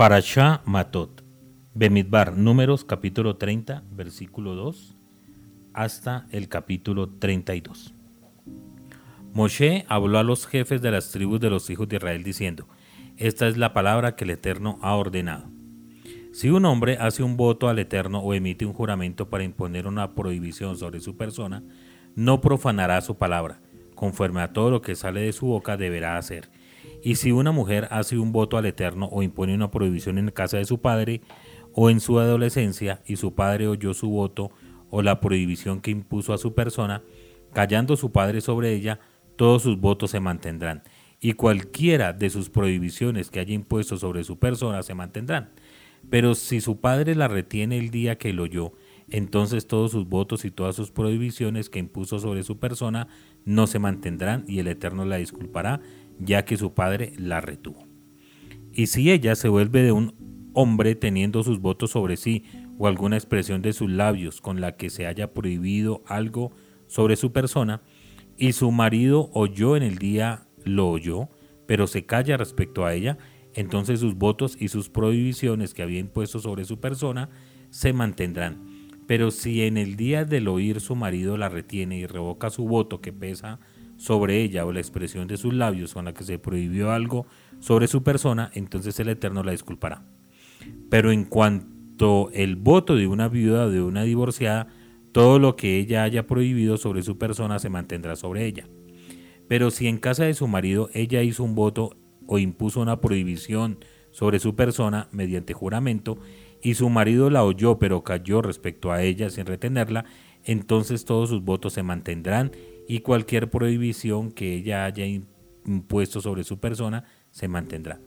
Parashá Matot. Bemidbar, números capítulo 30, versículo 2 hasta el capítulo 32. Moshe habló a los jefes de las tribus de los hijos de Israel diciendo, Esta es la palabra que el Eterno ha ordenado. Si un hombre hace un voto al Eterno o emite un juramento para imponer una prohibición sobre su persona, no profanará su palabra, conforme a todo lo que sale de su boca deberá hacer y si una mujer hace un voto al Eterno o impone una prohibición en casa de su padre o en su adolescencia y su padre oyó su voto o la prohibición que impuso a su persona, callando su padre sobre ella, todos sus votos se mantendrán, y cualquiera de sus prohibiciones que haya impuesto sobre su persona se mantendrán. Pero si su padre la retiene el día que lo oyó, entonces todos sus votos y todas sus prohibiciones que impuso sobre su persona no se mantendrán y el Eterno la disculpará ya que su padre la retuvo. Y si ella se vuelve de un hombre teniendo sus votos sobre sí o alguna expresión de sus labios con la que se haya prohibido algo sobre su persona, y su marido oyó en el día lo oyó, pero se calla respecto a ella, entonces sus votos y sus prohibiciones que había impuesto sobre su persona se mantendrán. Pero si en el día del oír su marido la retiene y revoca su voto que pesa sobre ella o la expresión de sus labios con la que se prohibió algo sobre su persona, entonces el Eterno la disculpará. Pero en cuanto el voto de una viuda o de una divorciada, todo lo que ella haya prohibido sobre su persona se mantendrá sobre ella. Pero si en casa de su marido ella hizo un voto o impuso una prohibición sobre su persona mediante juramento, y su marido la oyó pero cayó respecto a ella sin retenerla, entonces todos sus votos se mantendrán y cualquier prohibición que ella haya impuesto sobre su persona se mantendrá.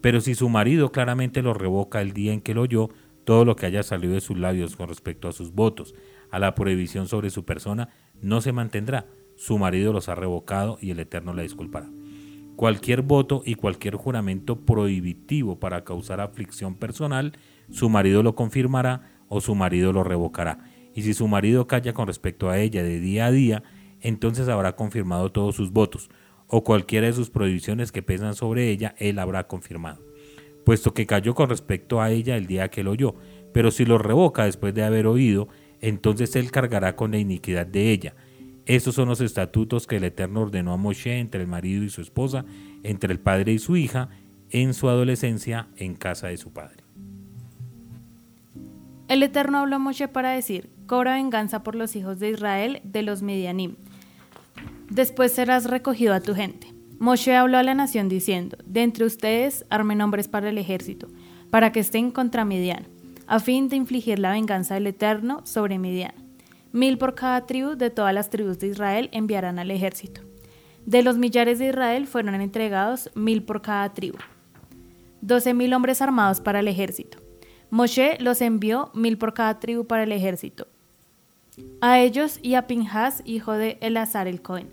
Pero si su marido claramente lo revoca el día en que lo oyó, todo lo que haya salido de sus labios con respecto a sus votos, a la prohibición sobre su persona, no se mantendrá. Su marido los ha revocado y el Eterno la disculpará. Cualquier voto y cualquier juramento prohibitivo para causar aflicción personal, su marido lo confirmará o su marido lo revocará. Y si su marido calla con respecto a ella de día a día, entonces habrá confirmado todos sus votos, o cualquiera de sus prohibiciones que pesan sobre ella, él habrá confirmado, puesto que cayó con respecto a ella el día que lo oyó, pero si lo revoca después de haber oído, entonces él cargará con la iniquidad de ella. Estos son los estatutos que el Eterno ordenó a Moshe entre el marido y su esposa, entre el padre y su hija, en su adolescencia en casa de su padre. El Eterno habló a Moshe para decir, cobra venganza por los hijos de Israel de los Medianim. Después serás recogido a tu gente. Moshe habló a la nación diciendo, de entre ustedes armen hombres para el ejército, para que estén contra Midian, a fin de infligir la venganza del Eterno sobre Midian. Mil por cada tribu de todas las tribus de Israel enviarán al ejército. De los millares de Israel fueron entregados mil por cada tribu. Doce mil hombres armados para el ejército. Moshe los envió mil por cada tribu para el ejército. A ellos y a Pinhas, hijo de Elazar el Cohen,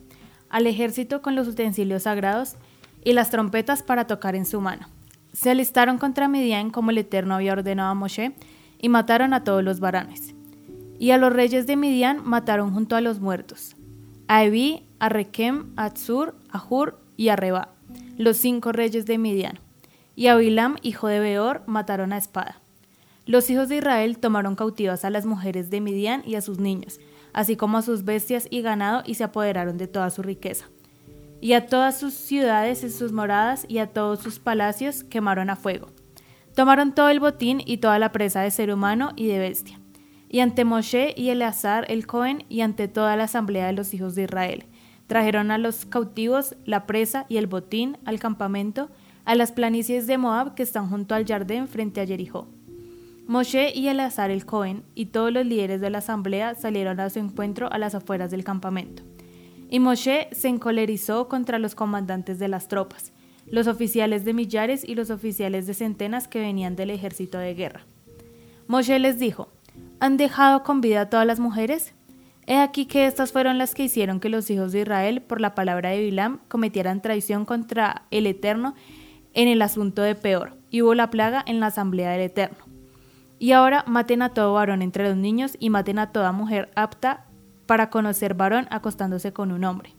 al ejército con los utensilios sagrados y las trompetas para tocar en su mano. Se alistaron contra Midian como el Eterno había ordenado a Moshe y mataron a todos los varones. Y a los reyes de Midian mataron junto a los muertos, a Evi, a Rekem, a Tzur, a Hur y a Reba, los cinco reyes de Midian. Y a Bilam, hijo de Beor, mataron a espada. Los hijos de Israel tomaron cautivas a las mujeres de Midian y a sus niños, así como a sus bestias y ganado, y se apoderaron de toda su riqueza. Y a todas sus ciudades y sus moradas y a todos sus palacios quemaron a fuego. Tomaron todo el botín y toda la presa de ser humano y de bestia. Y ante Moshe y Eleazar el Cohen y ante toda la asamblea de los hijos de Israel, trajeron a los cautivos la presa y el botín al campamento, a las planicies de Moab que están junto al jardín frente a Jericó. Moshe y Eleazar el Cohen y todos los líderes de la asamblea salieron a su encuentro a las afueras del campamento. Y Moshe se encolerizó contra los comandantes de las tropas, los oficiales de millares y los oficiales de centenas que venían del ejército de guerra. Moshe les dijo, ¿han dejado con vida a todas las mujeres? He aquí que estas fueron las que hicieron que los hijos de Israel, por la palabra de Bilam, cometieran traición contra el Eterno en el asunto de Peor, y hubo la plaga en la asamblea del Eterno. Y ahora maten a todo varón entre los niños y maten a toda mujer apta para conocer varón acostándose con un hombre.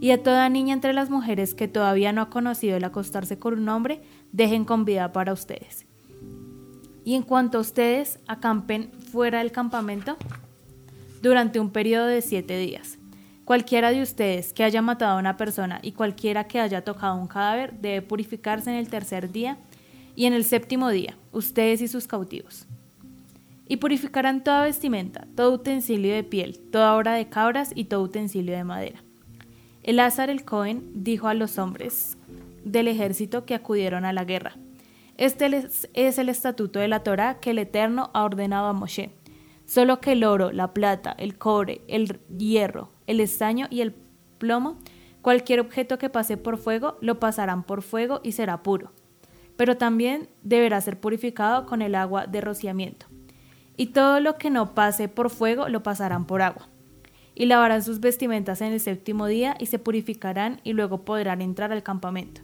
Y a toda niña entre las mujeres que todavía no ha conocido el acostarse con un hombre, dejen con vida para ustedes. Y en cuanto a ustedes acampen fuera del campamento durante un periodo de siete días. Cualquiera de ustedes que haya matado a una persona y cualquiera que haya tocado un cadáver debe purificarse en el tercer día y en el séptimo día, ustedes y sus cautivos. Y purificarán toda vestimenta, todo utensilio de piel, toda obra de cabras y todo utensilio de madera. Elázar el Cohen dijo a los hombres del ejército que acudieron a la guerra, este es el estatuto de la Torá que el Eterno ha ordenado a Moshe. Solo que el oro, la plata, el cobre, el hierro, el estaño y el plomo, cualquier objeto que pase por fuego, lo pasarán por fuego y será puro. Pero también deberá ser purificado con el agua de rociamiento. Y todo lo que no pase por fuego, lo pasarán por agua. Y lavarán sus vestimentas en el séptimo día y se purificarán y luego podrán entrar al campamento.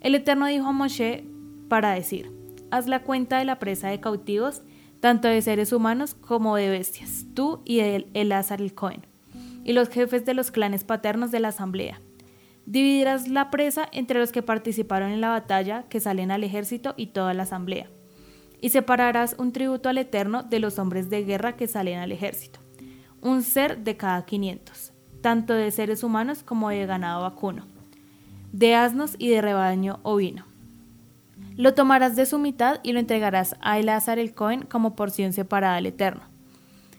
El Eterno dijo a Moshe, para decir, haz la cuenta de la presa de cautivos, tanto de seres humanos como de bestias, tú y el Elazar el Cohen, y los jefes de los clanes paternos de la asamblea. Dividirás la presa entre los que participaron en la batalla, que salen al ejército y toda la asamblea. Y separarás un tributo al Eterno de los hombres de guerra que salen al ejército, un ser de cada quinientos, tanto de seres humanos como de ganado vacuno, de asnos y de rebaño ovino lo tomarás de su mitad y lo entregarás a Elazar el Cohen como porción separada al Eterno.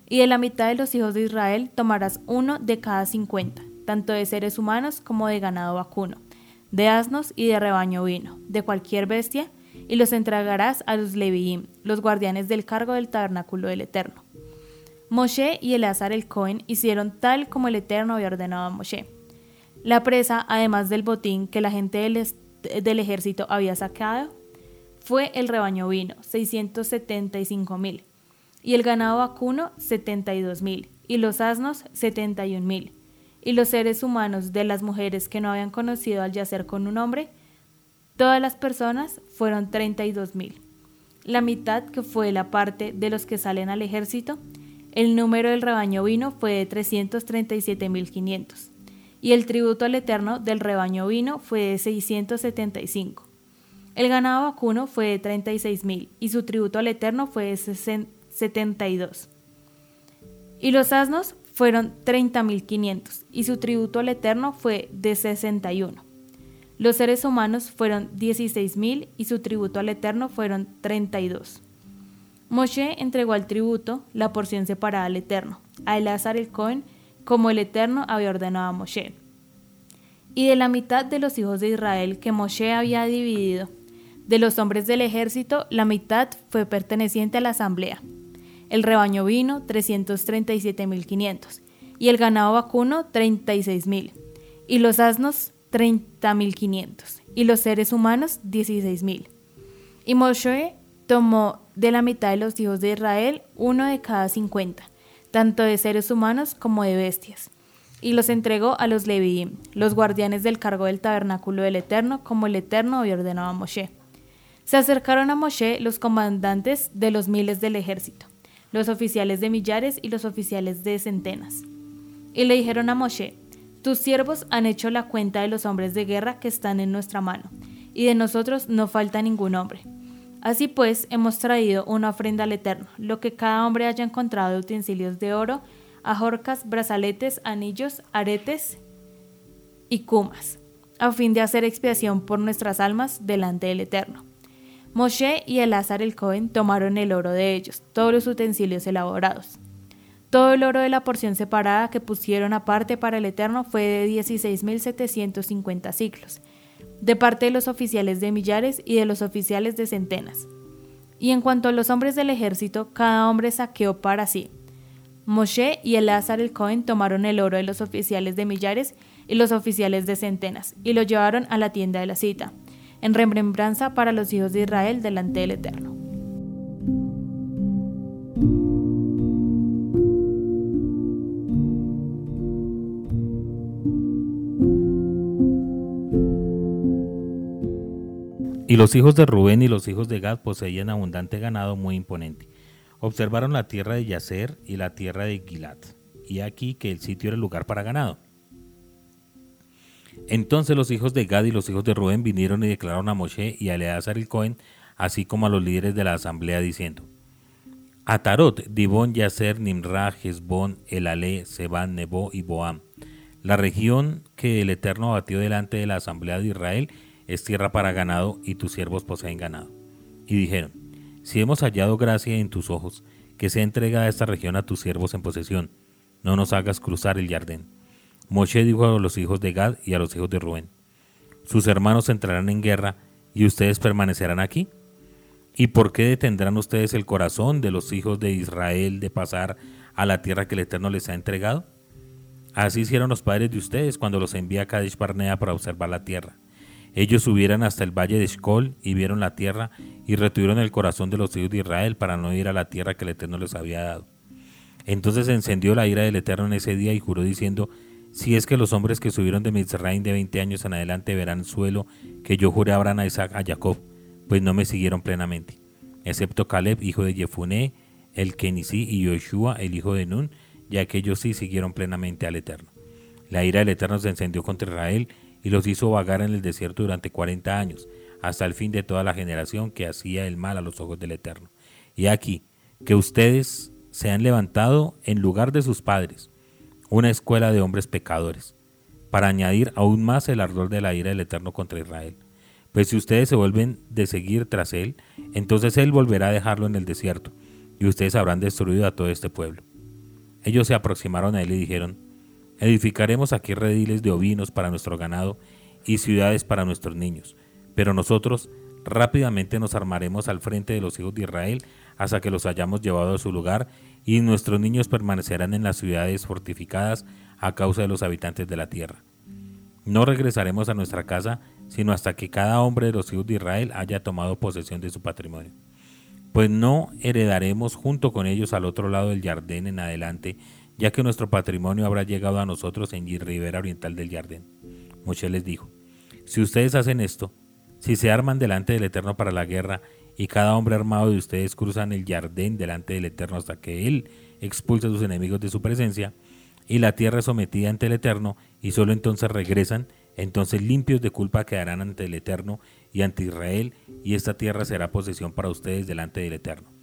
Y de la mitad de los hijos de Israel tomarás uno de cada cincuenta, tanto de seres humanos como de ganado vacuno, de asnos y de rebaño vino, de cualquier bestia, y los entregarás a los Leviim, los guardianes del cargo del tabernáculo del Eterno. Moshe y Eleazar el Cohen hicieron tal como el Eterno había ordenado a Moshe. La presa, además del botín que la gente del, del ejército había sacado, fue el rebaño vino, 675 mil, y el ganado vacuno, 72 mil, y los asnos, 71 mil, y los seres humanos de las mujeres que no habían conocido al yacer con un hombre, todas las personas fueron 32 mil. La mitad, que fue la parte de los que salen al ejército, el número del rebaño vino fue de 337.500 y el tributo al Eterno del rebaño vino fue de 675. El ganado vacuno fue de 36 mil y su tributo al Eterno fue de 72. Y los asnos fueron 30.500 y su tributo al Eterno fue de 61. Los seres humanos fueron 16.000 y su tributo al Eterno fueron 32. Moshe entregó al tributo la porción separada al Eterno, a Elazar el Cohen, como el Eterno había ordenado a Moshe. Y de la mitad de los hijos de Israel que Moshe había dividido de los hombres del ejército, la mitad fue perteneciente a la asamblea. El rebaño vino, 337.500, y el ganado vacuno, 36.000, y los asnos, 30.500, y los seres humanos, 16.000. Y Moshe tomó de la mitad de los hijos de Israel uno de cada cincuenta, tanto de seres humanos como de bestias, y los entregó a los Leviim, los guardianes del cargo del tabernáculo del Eterno, como el Eterno había ordenado a Moshe. Se acercaron a Moshe los comandantes de los miles del ejército, los oficiales de millares y los oficiales de centenas. Y le dijeron a Moshe, tus siervos han hecho la cuenta de los hombres de guerra que están en nuestra mano, y de nosotros no falta ningún hombre. Así pues, hemos traído una ofrenda al Eterno, lo que cada hombre haya encontrado utensilios de oro, ajorcas, brazaletes, anillos, aretes y cumas, a fin de hacer expiación por nuestras almas delante del Eterno. Moshe y Elazar el Cohen tomaron el oro de ellos, todos los utensilios elaborados. Todo el oro de la porción separada que pusieron aparte para el Eterno fue de 16.750 ciclos, de parte de los oficiales de millares y de los oficiales de centenas. Y en cuanto a los hombres del ejército, cada hombre saqueó para sí. Moshe y Elazar el Cohen tomaron el oro de los oficiales de millares y los oficiales de centenas, y lo llevaron a la tienda de la cita en remembranza para los hijos de Israel delante del Eterno. Y los hijos de Rubén y los hijos de Gad poseían abundante ganado muy imponente. Observaron la tierra de Yacer y la tierra de Gilad, y aquí que el sitio era el lugar para ganado. Entonces los hijos de Gad y los hijos de Rubén vinieron y declararon a Moshe y a Eleazar el Cohen así como a los líderes de la asamblea, diciendo, Atarot, Dibón, Yacer, Nimra, Hezbón, Elalé, Seban, Nebo y Boam. La región que el Eterno batió delante de la asamblea de Israel es tierra para ganado y tus siervos poseen ganado. Y dijeron, si hemos hallado gracia en tus ojos, que sea entregada esta región a tus siervos en posesión, no nos hagas cruzar el Jardín. Moshe dijo a los hijos de Gad y a los hijos de Rubén, sus hermanos entrarán en guerra y ustedes permanecerán aquí. ¿Y por qué detendrán ustedes el corazón de los hijos de Israel de pasar a la tierra que el Eterno les ha entregado? Así hicieron los padres de ustedes cuando los envía a Kadesh Barnea para observar la tierra. Ellos subieron hasta el valle de Shkol y vieron la tierra y retuvieron el corazón de los hijos de Israel para no ir a la tierra que el Eterno les había dado. Entonces encendió la ira del Eterno en ese día y juró diciendo, si es que los hombres que subieron de Mizraim de 20 años en adelante verán suelo que yo juré a Abraham, a Isaac, a Jacob, pues no me siguieron plenamente, excepto Caleb, hijo de Jefuné, el Kenisi y Yoshua, el hijo de Nun, ya que ellos sí siguieron plenamente al Eterno. La ira del Eterno se encendió contra Israel y los hizo vagar en el desierto durante 40 años, hasta el fin de toda la generación que hacía el mal a los ojos del Eterno. Y aquí, que ustedes se han levantado en lugar de sus padres, una escuela de hombres pecadores, para añadir aún más el ardor de la ira del Eterno contra Israel. Pues si ustedes se vuelven de seguir tras él, entonces él volverá a dejarlo en el desierto, y ustedes habrán destruido a todo este pueblo. Ellos se aproximaron a él y dijeron, edificaremos aquí rediles de ovinos para nuestro ganado y ciudades para nuestros niños, pero nosotros rápidamente nos armaremos al frente de los hijos de Israel hasta que los hayamos llevado a su lugar y nuestros niños permanecerán en las ciudades fortificadas a causa de los habitantes de la tierra. No regresaremos a nuestra casa sino hasta que cada hombre de los hijos de Israel haya tomado posesión de su patrimonio. Pues no heredaremos junto con ellos al otro lado del Jardín en adelante, ya que nuestro patrimonio habrá llegado a nosotros en ribera oriental del Jardín. Moshe les dijo, si ustedes hacen esto, si se arman delante del Eterno para la guerra y cada hombre armado de ustedes cruzan el jardín delante del Eterno hasta que Él expulse a sus enemigos de su presencia, y la tierra es sometida ante el Eterno, y solo entonces regresan, entonces limpios de culpa quedarán ante el Eterno y ante Israel, y esta tierra será posesión para ustedes delante del Eterno.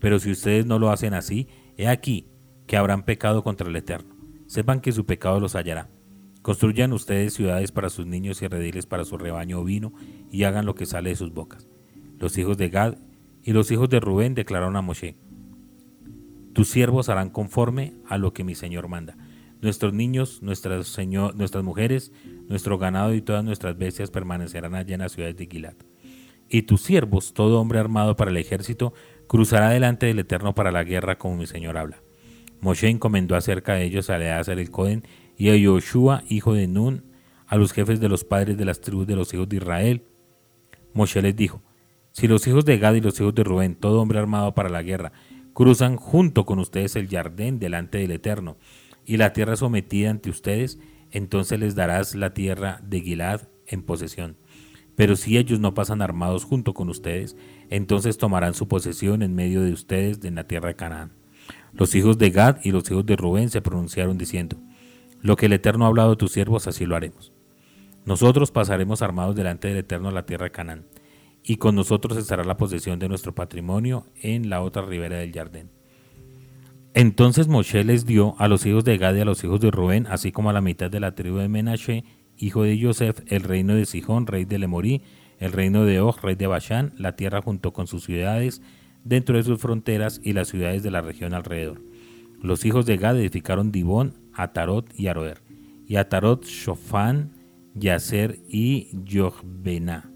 Pero si ustedes no lo hacen así, he aquí que habrán pecado contra el Eterno. Sepan que su pecado los hallará. Construyan ustedes ciudades para sus niños y rediles para su rebaño ovino, y hagan lo que sale de sus bocas los hijos de Gad y los hijos de Rubén declararon a Moshe, tus siervos harán conforme a lo que mi Señor manda. Nuestros niños, nuestras, señor, nuestras mujeres, nuestro ganado y todas nuestras bestias permanecerán allá en las ciudades de Gilad. Y tus siervos, todo hombre armado para el ejército, cruzará delante del Eterno para la guerra como mi Señor habla. Moshe encomendó acerca de ellos a Eleazar el Cohen y a Yoshua, hijo de Nun, a los jefes de los padres de las tribus de los hijos de Israel. Moshe les dijo, si los hijos de Gad y los hijos de Rubén, todo hombre armado para la guerra, cruzan junto con ustedes el jardín delante del Eterno, y la tierra sometida ante ustedes, entonces les darás la tierra de Gilad en posesión. Pero si ellos no pasan armados junto con ustedes, entonces tomarán su posesión en medio de ustedes en la tierra de Canaán. Los hijos de Gad y los hijos de Rubén se pronunciaron diciendo, Lo que el Eterno ha hablado a tus siervos, así lo haremos. Nosotros pasaremos armados delante del Eterno a la tierra de Canaán y con nosotros estará la posesión de nuestro patrimonio en la otra ribera del Jardín. Entonces Moshe les dio a los hijos de Gad y a los hijos de Rubén, así como a la mitad de la tribu de Menashe, hijo de Joseph, el reino de Sijón, rey de Lemorí, el reino de Og, rey de Bashán, la tierra junto con sus ciudades, dentro de sus fronteras y las ciudades de la región alrededor. Los hijos de Gad edificaron Dibón, Atarot y Aroer, y Atarot, Shofán, Yaser y Yohbená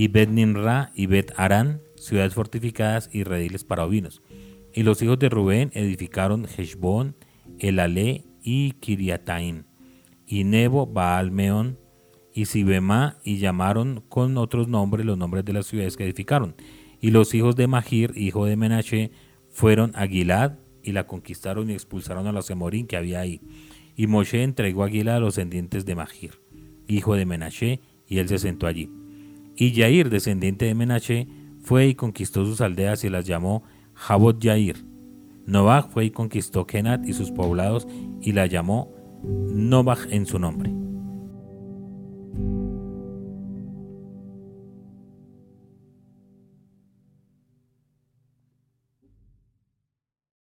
y Bet Nimra y Bet Arán, ciudades fortificadas y rediles para ovinos. Y los hijos de Rubén edificaron Heshbon, Elalé y Kiriataim, y Nebo, Baalmeón y Sibema, y llamaron con otros nombres los nombres de las ciudades que edificaron. Y los hijos de Mahir, hijo de Menashe, fueron a Gilad y la conquistaron y expulsaron a los Emorín que había ahí. Y Moshe entregó a Gilad a los descendientes de Mahir, hijo de Menashe, y él se sentó allí. Y Yair, descendiente de Menashe, fue y conquistó sus aldeas y las llamó Jabot Yair. Novach fue y conquistó Kenat y sus poblados y la llamó Novach en su nombre.